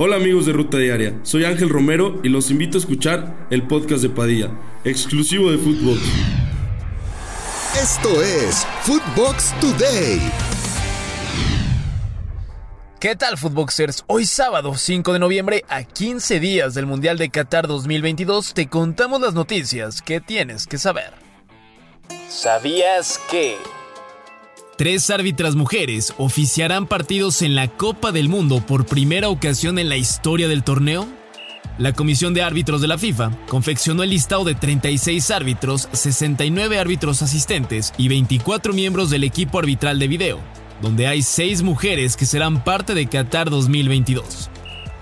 Hola amigos de Ruta Diaria, soy Ángel Romero y los invito a escuchar el podcast de Padilla, exclusivo de Footbox. Esto es Footbox Today. ¿Qué tal, Footboxers? Hoy sábado 5 de noviembre, a 15 días del Mundial de Qatar 2022, te contamos las noticias que tienes que saber. ¿Sabías que... Tres árbitras mujeres oficiarán partidos en la Copa del Mundo por primera ocasión en la historia del torneo. La Comisión de Árbitros de la FIFA confeccionó el listado de 36 árbitros, 69 árbitros asistentes y 24 miembros del equipo arbitral de video, donde hay 6 mujeres que serán parte de Qatar 2022.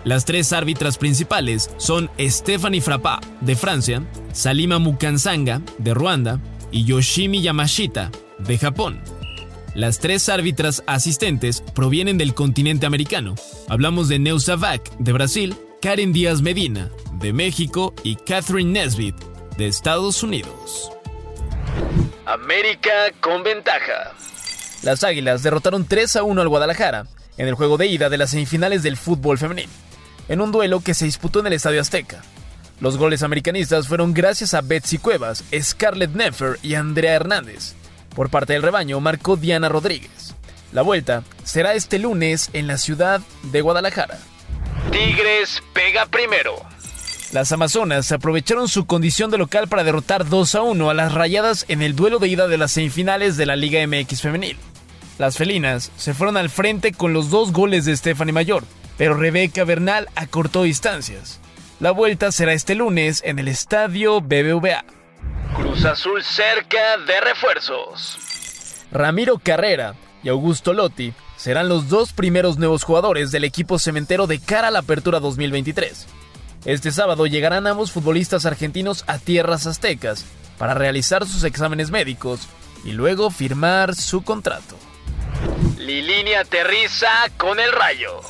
Las tres árbitras principales son Stephanie Frappa, de Francia, Salima Mukansanga, de Ruanda, y Yoshimi Yamashita, de Japón. Las tres árbitras asistentes provienen del continente americano. Hablamos de Neusa Vac, de Brasil, Karen Díaz Medina, de México, y Catherine Nesbitt, de Estados Unidos. América con ventaja. Las Águilas derrotaron 3 a 1 al Guadalajara en el juego de ida de las semifinales del fútbol femenil, en un duelo que se disputó en el Estadio Azteca. Los goles americanistas fueron gracias a Betsy Cuevas, Scarlett Neffer y Andrea Hernández, por parte del rebaño marcó Diana Rodríguez. La vuelta será este lunes en la ciudad de Guadalajara. Tigres pega primero. Las Amazonas aprovecharon su condición de local para derrotar 2 a 1 a las Rayadas en el duelo de ida de las semifinales de la Liga MX femenil. Las felinas se fueron al frente con los dos goles de Stephanie Mayor, pero Rebeca Bernal acortó distancias. La vuelta será este lunes en el estadio BBVA. Cruz Azul cerca de refuerzos. Ramiro Carrera y Augusto Lotti serán los dos primeros nuevos jugadores del equipo cementero de cara a la apertura 2023. Este sábado llegarán ambos futbolistas argentinos a tierras aztecas para realizar sus exámenes médicos y luego firmar su contrato. Lilini aterriza con el rayo.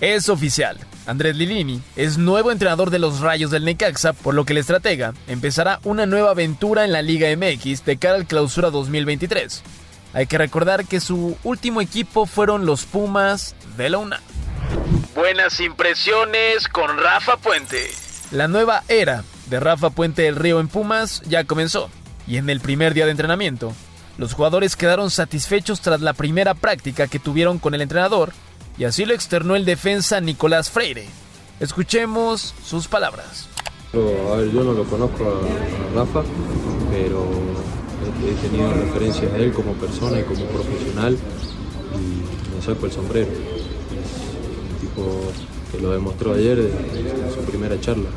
Es oficial. Andrés Lilini es nuevo entrenador de los Rayos del Necaxa, por lo que el estratega empezará una nueva aventura en la Liga MX de cara al clausura 2023. Hay que recordar que su último equipo fueron los Pumas de la UNA. Buenas impresiones con Rafa Puente. La nueva era de Rafa Puente del Río en Pumas ya comenzó, y en el primer día de entrenamiento, los jugadores quedaron satisfechos tras la primera práctica que tuvieron con el entrenador y así lo externó el defensa Nicolás Freire. Escuchemos sus palabras. A ver, yo no lo conozco a, Rafa, pero he tenido referencias de él como persona y como profesional y me saco el sombrero. Es un tipo que lo demostró ayer en su primera charla.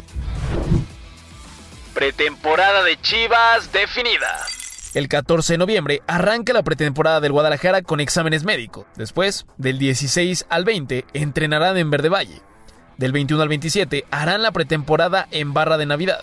Pretemporada de Chivas definida. El 14 de noviembre arranca la pretemporada del Guadalajara con exámenes médicos. Después, del 16 al 20, entrenarán en Verde Valle. Del 21 al 27 harán la pretemporada en Barra de Navidad.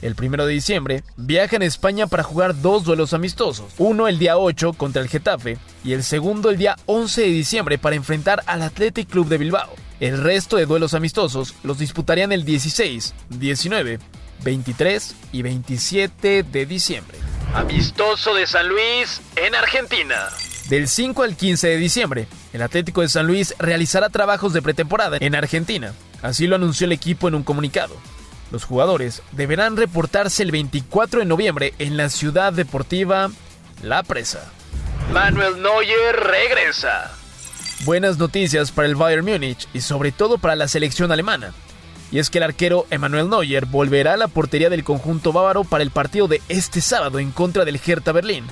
El 1 de diciembre viajan a España para jugar dos duelos amistosos, uno el día 8 contra el Getafe y el segundo el día 11 de diciembre para enfrentar al Athletic Club de Bilbao. El resto de duelos amistosos los disputarían el 16, 19, 23 y 27 de diciembre. Amistoso de San Luis en Argentina. Del 5 al 15 de diciembre, el Atlético de San Luis realizará trabajos de pretemporada en Argentina. Así lo anunció el equipo en un comunicado. Los jugadores deberán reportarse el 24 de noviembre en la ciudad deportiva La Presa. Manuel Neuer regresa. Buenas noticias para el Bayern Múnich y sobre todo para la selección alemana y es que el arquero Emmanuel Neuer volverá a la portería del conjunto bávaro para el partido de este sábado en contra del Hertha Berlín,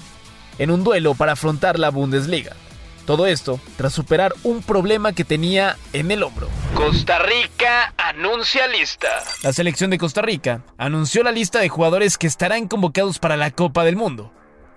en un duelo para afrontar la Bundesliga. Todo esto tras superar un problema que tenía en el hombro. Costa Rica anuncia lista. La selección de Costa Rica anunció la lista de jugadores que estarán convocados para la Copa del Mundo.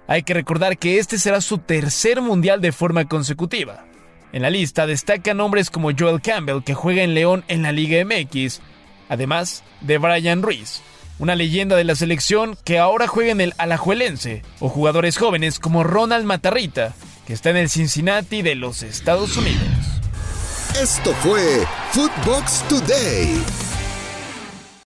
Hay que recordar que este será su tercer mundial de forma consecutiva. En la lista destacan nombres como Joel Campbell, que juega en León en la Liga MX, además de Brian Ruiz, una leyenda de la selección que ahora juega en el Alajuelense, o jugadores jóvenes como Ronald Matarrita, que está en el Cincinnati de los Estados Unidos. Esto fue Footbox Today.